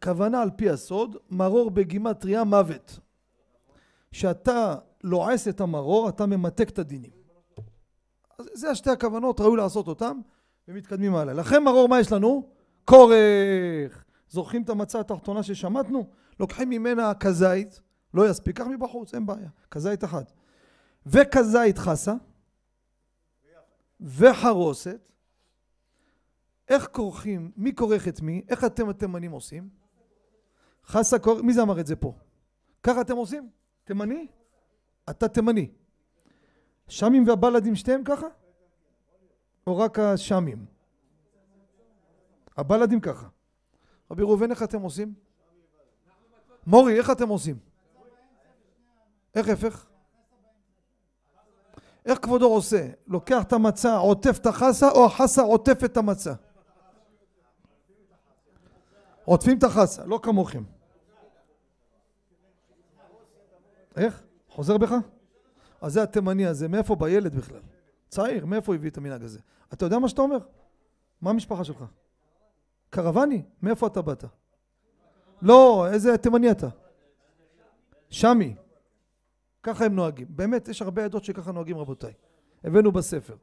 כוונה על פי הסוד, מרור בגימטריה מוות. כשאתה לועס את המרור, אתה ממתק את הדינים. אז זה השתי הכוונות, ראוי לעשות אותן, ומתקדמים הלאה. לכן מרור, מה יש לנו? כורך. זוכרים את המצה התחתונה ששמטנו? לוקחים ממנה כזית, לא יספיק, קח מבחוץ, אין בעיה. כזית אחת. וכזית חסה, וחרוסת, איך כורכים, מי כורך את מי, איך אתם התימנים עושים? חסה כורך, מי זה אמר את זה פה? ככה אתם עושים? תימני? אתה תימני. שמים והבלדים שתיהם ככה? או רק השמים? הבלדים ככה. רבי ראובן, איך אתם עושים? מורי, איך אתם עושים? איך הפך? איך כבודו עושה? לוקח את המצה, עוטף את החסה, או החסה עוטף את המצה? עוטפים את החסה, לא כמוכם. איך? חוזר בך? אז זה התימני הזה, מאיפה בילד בכלל? צעיר, מאיפה הביא את המנהג הזה? אתה יודע מה שאתה אומר? מה המשפחה שלך? קרוואני? מאיפה אתה באת? לא, איזה תימני אתה? שמי. ככה הם נוהגים. באמת, יש הרבה עדות שככה נוהגים רבותיי. הבאנו בספר.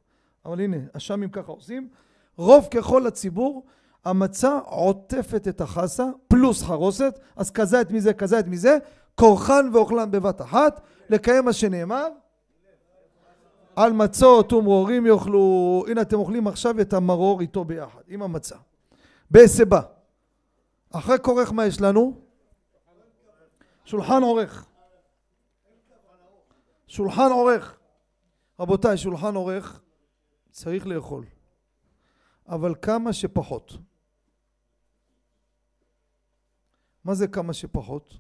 אבל הנה, השמים ככה עושים. רוב ככל הציבור, המצה עוטפת את החסה, פלוס חרוסת, אז כזית מזה, כזית מזה, כורחן ואוכלן בבת אחת, לקיים מה שנאמר, על מצות ומרורים יאכלו, הנה אתם אוכלים עכשיו את המרור איתו ביחד, עם המצה. בהסבה. אחרי כורך מה יש לנו? שולחן עורך. שולחן עורך. רבותיי, שולחן עורך צריך לאכול, אבל כמה שפחות. מה זה כמה שפחות?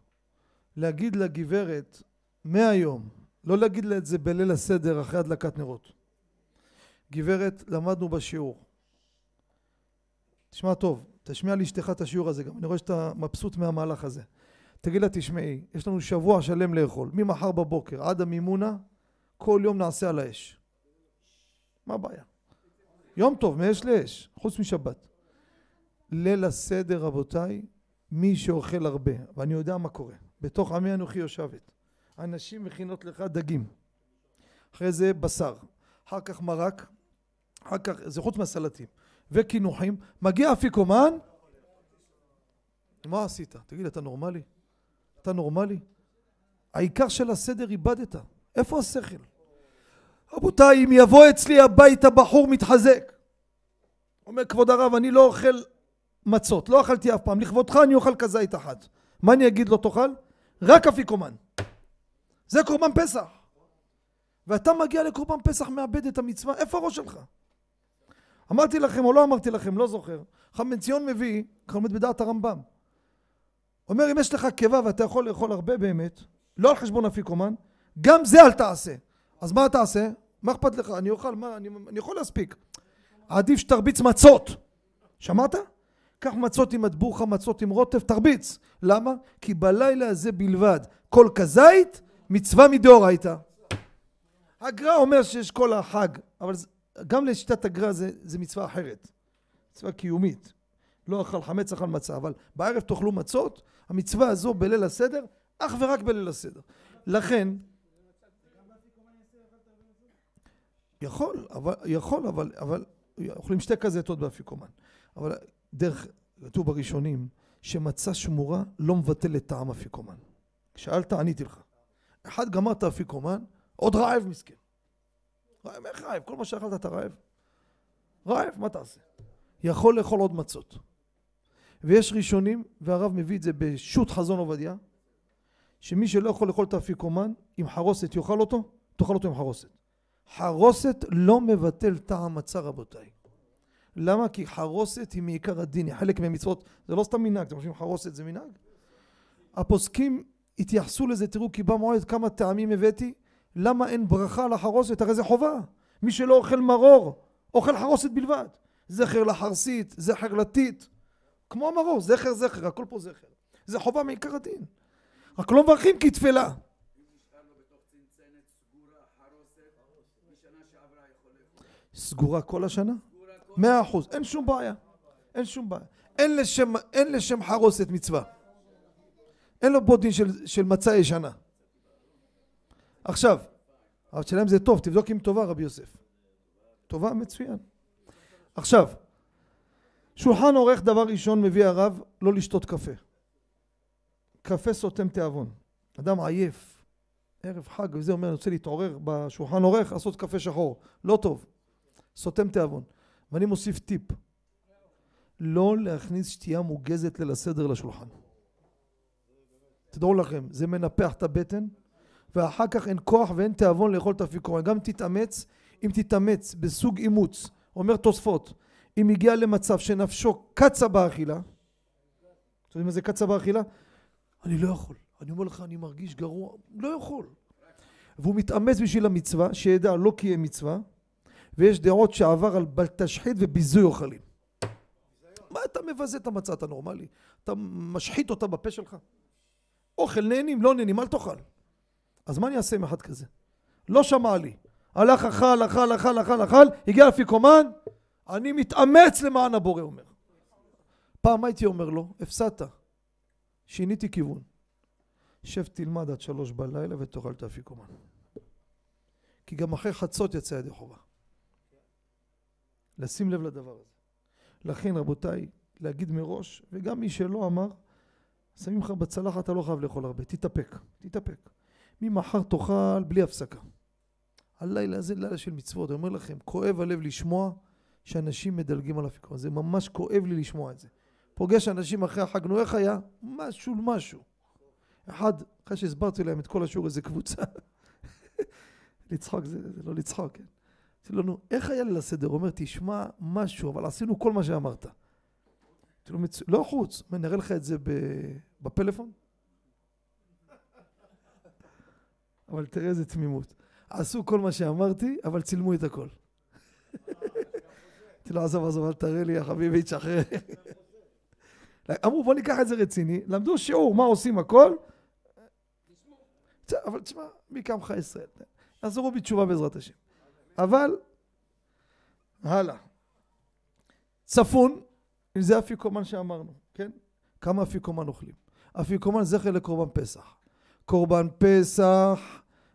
להגיד לגברת מהיום, לא להגיד לה את זה בליל הסדר אחרי הדלקת נרות. גברת, למדנו בשיעור. תשמע טוב, תשמיע לאשתך את השיעור הזה גם, אני רואה שאתה מבסוט מהמהלך הזה. תגיד לה, תשמעי, יש לנו שבוע שלם לאכול, ממחר בבוקר עד המימונה, כל יום נעשה על האש. מה הבעיה? יום טוב, מאש לאש, חוץ משבת. ליל הסדר, רבותיי, מי שאוכל הרבה, ואני יודע מה קורה, בתוך עמי אנוכי יושבת. הנשים מכינות לך דגים, אחרי זה בשר, אחר כך מרק, אחר כך, זה חוץ מהסלטים, וקינוחים, מגיע אפיקומן, מה עשית? תגיד, אתה נורמלי? אתה נורמלי? העיקר של הסדר איבדת, איפה השכל? רבותיי, אם יבוא אצלי הביתה בחור מתחזק, אומר כבוד הרב, אני לא אוכל מצות, לא אכלתי אף פעם, לכבודך אני אוכל כזית אחת. מה אני אגיד לו תאכל? רק אפיקומן. זה קורבן פסח. ואתה מגיע לקורבן פסח מאבד את המצווה, איפה הראש שלך? אמרתי לכם או לא אמרתי לכם, לא זוכר. חם בן ציון מביא, ככה עומד בדעת הרמב"ם. אומר אם יש לך קיבה ואתה יכול לאכול הרבה באמת, לא על חשבון אפיקומן, גם זה אל תעשה. אז מה תעשה? מה אכפת לך? אני אוכל, מה? אני, אני יכול להספיק. עדיף שתרביץ מצות. שמעת? קח מצות עם מטבוחה, מצות עם רוטב, תרביץ. למה? כי בלילה הזה בלבד, כל כזית, מצווה מדאורייתא. הגר"א אומר שיש כל החג, אבל גם לשיטת הגר"א זה, זה מצווה אחרת. מצווה קיומית. לא אכל חמץ, אכל מצה, אבל בערב תאכלו מצות, המצווה הזו בליל הסדר, אך ורק בליל הסדר. לכן, יכול, אבל, יכול, אבל, אבל אוכלים שתי כזיתות באפיקומן. אבל דרך, כתוב בראשונים, שמצה שמורה לא מבטל את טעם אפיקומן. שאלת, עניתי לך. אחד גמר את האפיקומן, עוד רעב מסכן. רעב, איך רעב? כל מה שאכלת אתה רעב? רעב, מה תעשה? יכול לאכול עוד מצות. ויש ראשונים, והרב מביא את זה בשו"ת חזון עובדיה, שמי שלא יכול לאכול את האפיקומן, עם חרוסת יאכל אותו, תאכל אותו עם חרוסת. חרוסת לא מבטל טעם מצה רבותיי. למה? כי חרוסת היא מעיקר הדין, היא חלק מהמצוות, זה לא סתם מנהג, אתם חושבים חרוסת זה מנהג? הפוסקים התייחסו לזה, תראו כי במועד כמה טעמים הבאתי, למה אין ברכה לחרוסת? הרי זה חובה. מי שלא אוכל מרור, אוכל חרוסת בלבד. זכר לחרסית, זכר לטיט, כמו המרור, זכר זכר, הכל פה זכר. זה חובה מעיקר הדין. רק לא מברכים כתפלה. סגורה כל השנה? מאה אחוז, אין שום בעיה. אין שום בעיה. אין לשם, אין לשם חרוסת מצווה. אין לו בודין של, של מצה ישנה. עכשיו, אבל השאלה אם זה טוב, תבדוק אם טובה רבי יוסף. טובה? מצוין. עכשיו, שולחן עורך דבר ראשון מביא הרב לא לשתות קפה. קפה סותם תיאבון. אדם עייף, ערב חג וזה אומר אני רוצה להתעורר בשולחן עורך לעשות קפה שחור. לא טוב. סותם תיאבון. ואני מוסיף טיפ. לא להכניס שתייה מוגזת ליל הסדר לשולחן. תדעו לכם, זה מנפח את הבטן ואחר כך אין כוח ואין תיאבון לאכול את האפיקורן. גם תתאמץ, אם תתאמץ בסוג אימוץ, אומר תוספות, אם הגיע למצב שנפשו קצה באכילה, אתם יודעים מה זה קצה באכילה? אני לא יכול. אני אומר לך, אני מרגיש גרוע, לא יכול. והוא מתאמץ בשביל המצווה, שידע לא קיים מצווה, ויש דעות שעבר על תשחית וביזוי אוכלים. מה אתה מבזה את המצה, אתה נורמלי? אתה משחית אותה בפה שלך? אוכל נהנים, לא נהנים, אל תאכל. אז מה אני אעשה עם אחד כזה? לא שמע לי. הלך, אכל, אכל, אכל, אכל, אכל, הגיע אפיקומן, אני מתאמץ למען הבורא אומר. פעם הייתי אומר לו, הפסדת. שיניתי כיוון. שב תלמד עד שלוש בלילה ותאכל את האפיקומן. כי גם אחרי חצות יצא ידי חובה. לשים לב לדבר הזה. לכן רבותיי, להגיד מראש, וגם מי שלא אמר, שמים לך בצלחת, אתה לא חייב לאכול הרבה, תתאפק, תתאפק. ממחר תאכל בלי הפסקה. הלילה הזה לילה של מצוות, אני אומר לכם, כואב הלב לשמוע שאנשים מדלגים על אפיקומן, זה ממש כואב לי לשמוע את זה. פוגש אנשים אחרי החג, נו איך היה? משהו משהו. אחד, אחרי שהסברתי להם את כל השיעור, איזה קבוצה, לצחוק זה, זה לא לצחוק, כן? אמרתי לו, נו, איך היה ליל הסדר? הוא אומר, תשמע משהו, אבל עשינו כל מה שאמרת. אמרתי לו. לא חוץ, נראה לך את זה בפלאפון? אבל תראה איזה תמימות. עשו כל מה שאמרתי, אבל צילמו את הכל. אמרתי לו, עזוב, עזוב, אל תראה לי, יא חביבי, תשחרר. אמרו, בוא ניקח את זה רציני, למדו שיעור, מה עושים הכל. אבל תשמע, מי קמך ישראל? יחזרו בתשובה בעזרת השם. אבל, הלאה. צפון, זה אפיקומן שאמרנו, כן? כמה אפיקומן אוכלים? אפיקומן זכר לקורבן פסח. קורבן פסח,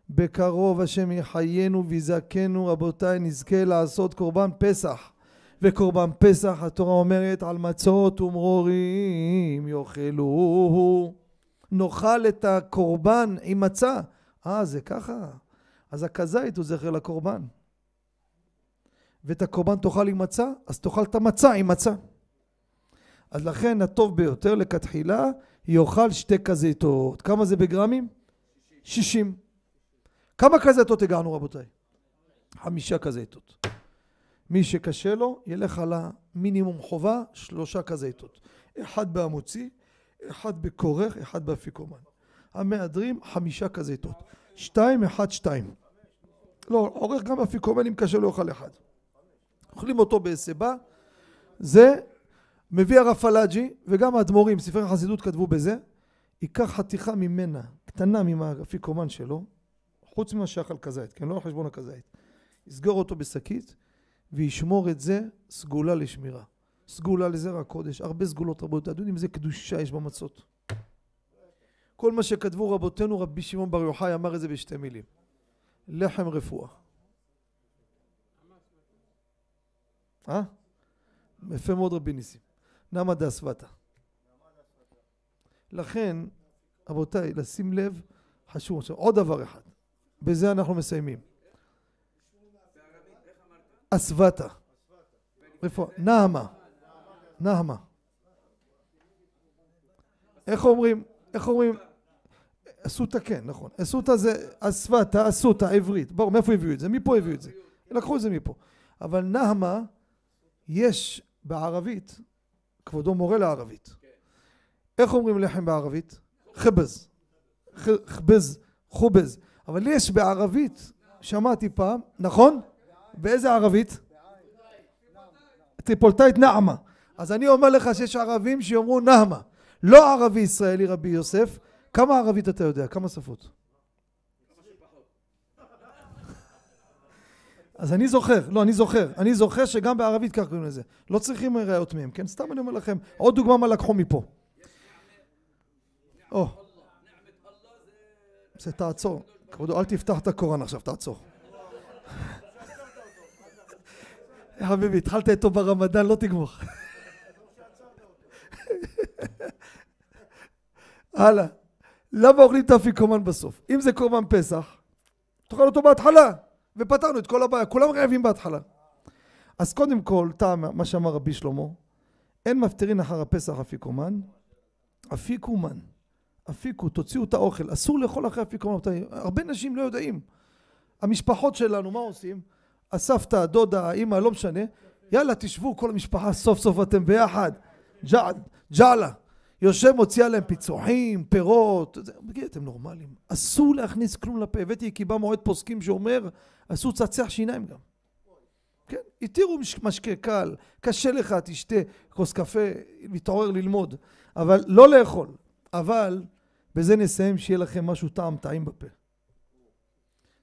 בקרוב השם יחיינו ויזכנו, רבותיי, נזכה לעשות קורבן פסח. וקורבן פסח, התורה אומרת, על מצות ומרורים יאכלוהו. נאכל את הקורבן עם מצה. אה, זה ככה? אז הכזית הוא זכר לקורבן. ואת הקורבן תאכל עם מצה, אז תאכל את המצה עם מצה. אז לכן הטוב ביותר לכתחילה יאכל שתי כזיתות. כמה זה בגרמים? שישים. כמה כזיתות הגענו רבותיי? חמישה כזיתות. מי שקשה לו ילך על המינימום חובה שלושה כזיתות. אחד בעמוצי, אחד בכורך, אחד באפיקומן. המהדרים חמישה כזיתות. שתיים, אחד, שתיים. לא, עורך גם אפיקומן אם קשה לו יאכל אחד. אוכלים אותו בהסבה, זה מביא הרב פלאג'י וגם האדמו"רים, ספרי החסידות כתבו בזה, ייקח חתיכה ממנה, קטנה מהאפיקומן שלו, חוץ ממה שאכל כזית, כן? לא על חשבון הכזית. יסגור אותו בשקית וישמור את זה סגולה לשמירה. סגולה לזרע הקודש, הרבה סגולות רבות, אתם יודעים איזה קדושה יש במצות. כל מה שכתבו רבותינו, רבי שמעון בר יוחאי אמר את זה בשתי מילים. לחם רפואה. אה? יפה מאוד רבי ניסים. נמא דאסוותא. לכן, רבותיי, לשים לב, חשוב. עכשיו, עוד דבר אחד. בזה אנחנו מסיימים. אסוותא. איפה? נעמה. נעמה. איך אומרים? איך אומרים? אסותא כן, נכון. אסותא זה אסוותא, אסותא, עברית. ברור, מאיפה הביאו את זה? מפה הביאו את זה. לקחו את זה מפה. אבל נעמה, יש בערבית, כבודו מורה לערבית. איך אומרים לחם בערבית? חבז. חבז, חובז. אבל יש בערבית, שמעתי פעם, נכון? באיזה ערבית? טריפולטאית נעמה. אז אני אומר לך שיש ערבים שיאמרו נעמה. לא ערבי ישראלי רבי יוסף. כמה ערבית אתה יודע? כמה שפות? אז אני זוכר, לא, אני זוכר, אני זוכר שגם בערבית כך קוראים לזה. לא צריכים ראיות מהם, כן? סתם אני אומר לכם, עוד דוגמה מה לקחו מפה. או. זה תעצור. כבודו, אל תפתח את הקוראן עכשיו, תעצור. חביבי, התחלת איתו ברמדאן, לא תגמור. הלאה. למה אוכלים את האפיקומן בסוף? אם זה קורבן פסח, תאכל אותו בהתחלה, ופתרנו את כל הבעיה, כולם רעבים בהתחלה. אז קודם כל, טעם מה שאמר רבי שלמה, אין מפטרין אחר הפסח אפיקומן, אפיקומן. אפיקו, תוציאו את האוכל, אסור לאכול אחרי אפיקומן. הרבה נשים לא יודעים. המשפחות שלנו, מה עושים? הסבתא, הדודה, האימא, לא משנה, יאללה תשבו כל המשפחה, סוף סוף אתם ביחד. ג'עלה. יושב מוציאה להם פיצוחים, פירות, תגיד, אתם נורמלים. אסור להכניס כלום לפה. הבאתי קיבה מועד פוסקים שאומר, אסור לצחצח שיניים גם. כן, התירו משקה קל, קשה לך, תשתה כוס קפה, מתעורר ללמוד, אבל לא לאכול. אבל בזה נסיים שיהיה לכם משהו טעם טעים בפה.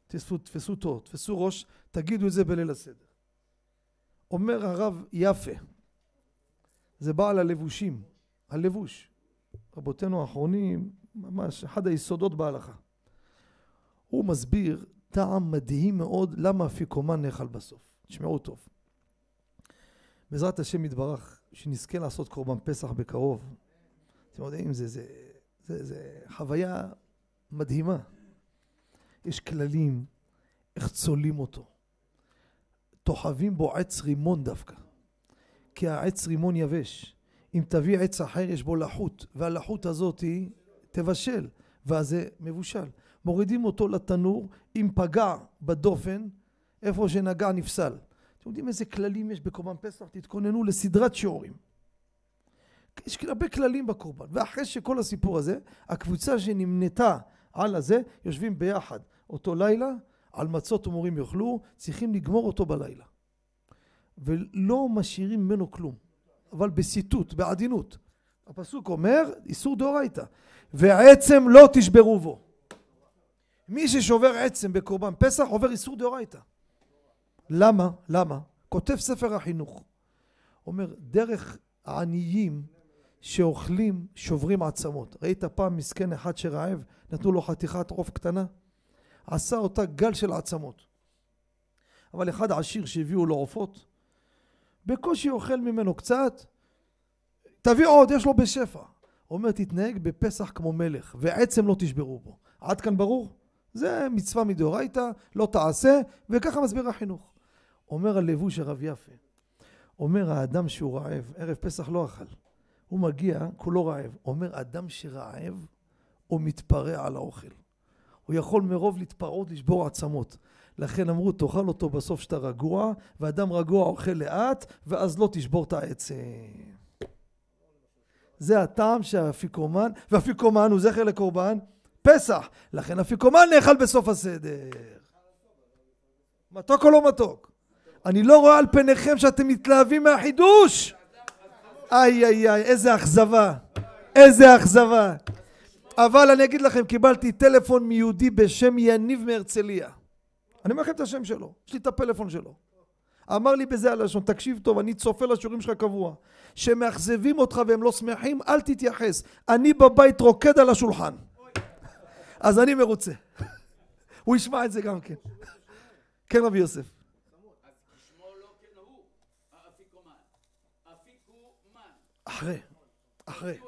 תפסו, תפסו טוב, תפסו ראש, תגידו את זה בליל הסדר. אומר הרב יפה, זה בא על הלבושים, הלבוש. רבותינו האחרונים, ממש אחד היסודות בהלכה. הוא מסביר טעם מדהים מאוד למה אפיקומן נאכל בסוף. תשמעו טוב. בעזרת השם יתברך, שנזכה לעשות קורבן פסח בקרוב. אתם יודעים, זה, זה, זה, זה חוויה מדהימה. יש כללים, איך צולים אותו. תוחבים בו עץ רימון דווקא. כי העץ רימון יבש. אם תביא עץ אחר יש בו לחות, והלחות הזאת היא תבשל, ואז זה מבושל. מורידים אותו לתנור, אם פגע בדופן, איפה שנגע נפסל. אתם יודעים איזה כללים יש בקורבן פסח? תתכוננו לסדרת שיעורים. יש הרבה כללים בקורבן, ואחרי שכל הסיפור הזה, הקבוצה שנמנתה על הזה, יושבים ביחד אותו לילה, על מצות ומורים יאכלו, צריכים לגמור אותו בלילה. ולא משאירים ממנו כלום, אבל בסיטוט, בעדינות. הפסוק אומר, איסור דאורייתא, ועצם לא תשברו בו. מי ששובר עצם בקורבן פסח עובר איסור דאורייתא. למה? למה? כותב ספר החינוך. אומר, דרך העניים שאוכלים שוברים עצמות. ראית פעם מסכן אחד שרעב, נתנו לו חתיכת עוף קטנה? עשה אותה גל של עצמות. אבל אחד עשיר שהביאו לו עופות, בקושי אוכל ממנו קצת, תביא עוד, יש לו בשפע. אומר, תתנהג בפסח כמו מלך, ועצם לא תשברו בו. עד כאן ברור? זה מצווה מדאורייתא, לא תעשה, וככה מסביר החינוך. אומר הלבוש הרב יפה, אומר האדם שהוא רעב, ערב פסח לא אכל, הוא מגיע, כולו רעב. אומר, אדם שרעב, הוא מתפרע על האוכל. הוא יכול מרוב להתפרעות לשבור עצמות. לכן אמרו, תאכל אותו בסוף שאתה רגוע, ואדם רגוע אוכל לאט, ואז לא תשבור את העצם. זה הטעם שהאפיקומן, ואפיקומן הוא זכר לקורבן פסח. לכן אפיקומן נאכל בסוף הסדר. מתוק או לא מתוק? אני לא רואה על פניכם שאתם מתלהבים מהחידוש. איי איי איי, איזה אכזבה. איזה אכזבה. אבל אני אגיד לכם, קיבלתי טלפון מיהודי בשם יניב מהרצליה. אני אומר לכם את השם שלו, יש לי את הפלאפון שלו. אמר לי בזה הלשון, תקשיב טוב, אני צופה לשיעורים שלך קבוע. שמאכזבים אותך והם לא שמחים, אל תתייחס. אני בבית רוקד על השולחן. אז אני מרוצה. הוא ישמע את זה גם כן. כן, רבי יוסף. אחרי, אחרי.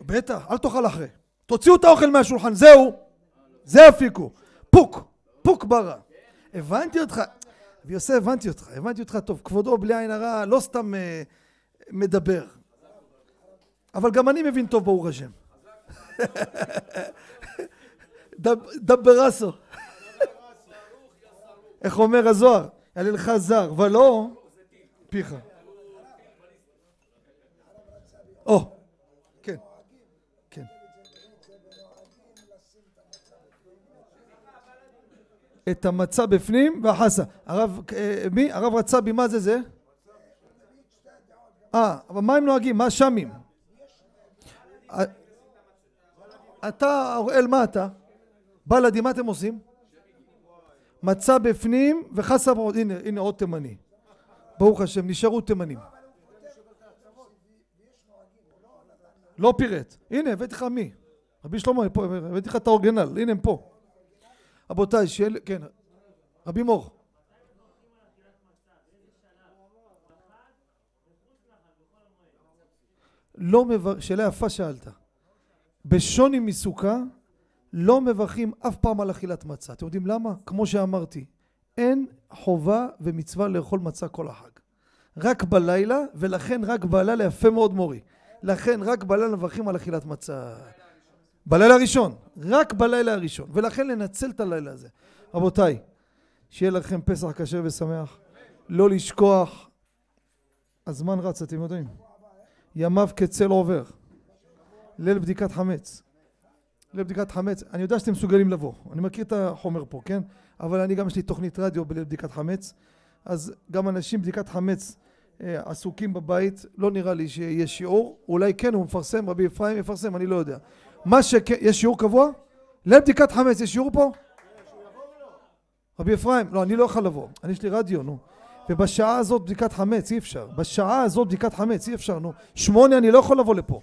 בטח, אל תאכל אחרי. תוציאו את האוכל מהשולחן, זהו. זה הפיקו. פוק, פוק ברא. הבנתי אותך. רבי יוסף, הבנתי אותך, הבנתי אותך טוב. כבודו בלי עין הרע לא סתם uh, מדבר. אבל גם אני מבין טוב ברוך השם. דברסו. איך אומר הזוהר? יעלה לך זר, ולא פיך. או, את המצה בפנים והחסה. הרב, אה, מי? הרב רצה בי, מה זה זה? אה, אבל מה הם נוהגים? מה שמים? אתה, אוראל, מה אתה? בלאדי, מה אתם עושים? מצה בפנים וחסה, הנה, הנה עוד תימני. ברוך השם, נשארו תימנים. לא פירט. הנה, הבאתי לך מי? רבי שלמה הבאתי לך את האורגנל, הנה הם פה. רבותיי, שיהיה, כן, רבי מור. לא מבר... שאלה יפה שאלת. בשוני מסוכה לא מברכים אף פעם על אכילת מצה. אתם יודעים למה? כמו שאמרתי, אין חובה ומצווה לאכול מצה כל החג. רק בלילה, ולכן רק בלילה יפה מאוד מורי. לכן רק בלילה מברכים על אכילת מצה. בלילה הראשון, רק בלילה הראשון, ולכן לנצל את הלילה הזה. רבותיי, שיהיה לכם פסח כשר ושמח, לא לשכוח, הזמן רץ, אתם יודעים, ימיו כצל עובר. ליל בדיקת חמץ. ליל בדיקת חמץ. אני יודע שאתם מסוגלים לבוא. אני מכיר את החומר פה, כן? אבל אני גם יש לי תוכנית רדיו בליל בדיקת חמץ. אז גם אנשים בדיקת חמץ אה, עסוקים בבית, לא נראה לי שיש שיעור. אולי כן, הוא מפרסם, רבי אפרים יפרסם, אני לא יודע. מה שכן, יש שיעור קבוע? ליל בדיקת חמץ, יש שיעור פה? רבי אפרים, לא, אני לא יכול לבוא. אני יש לי רדיו, נו. ובשעה הזאת בדיקת חמץ, אי אפשר. בשעה הזאת בדיקת חמץ, אי אפשר, נו. שמונה, אני לא יכול לבוא לפה.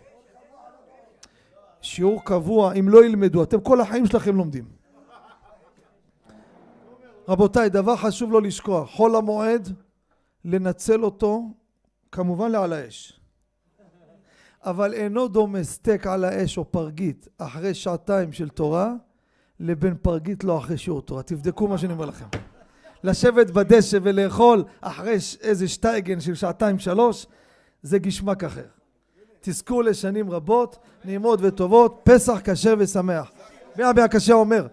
שיעור קבוע, אם לא ילמדו, אתם כל החיים שלכם לומדים. רבותיי, דבר חשוב לא לשכוח, חול המועד, לנצל אותו, כמובן לעל האש. אבל אינו דומה סטייק על האש או פרגית אחרי שעתיים של תורה, לבין פרגית לא אחרי שיעור תורה. תבדקו מה שאני אומר לכם. לשבת בדשא ולאכול אחרי איזה שטייגן של שעתיים שלוש, זה גשמק אחר. תזכו לשנים רבות, נעימות וטובות, פסח כשר ושמח. רבי הקשה אומר,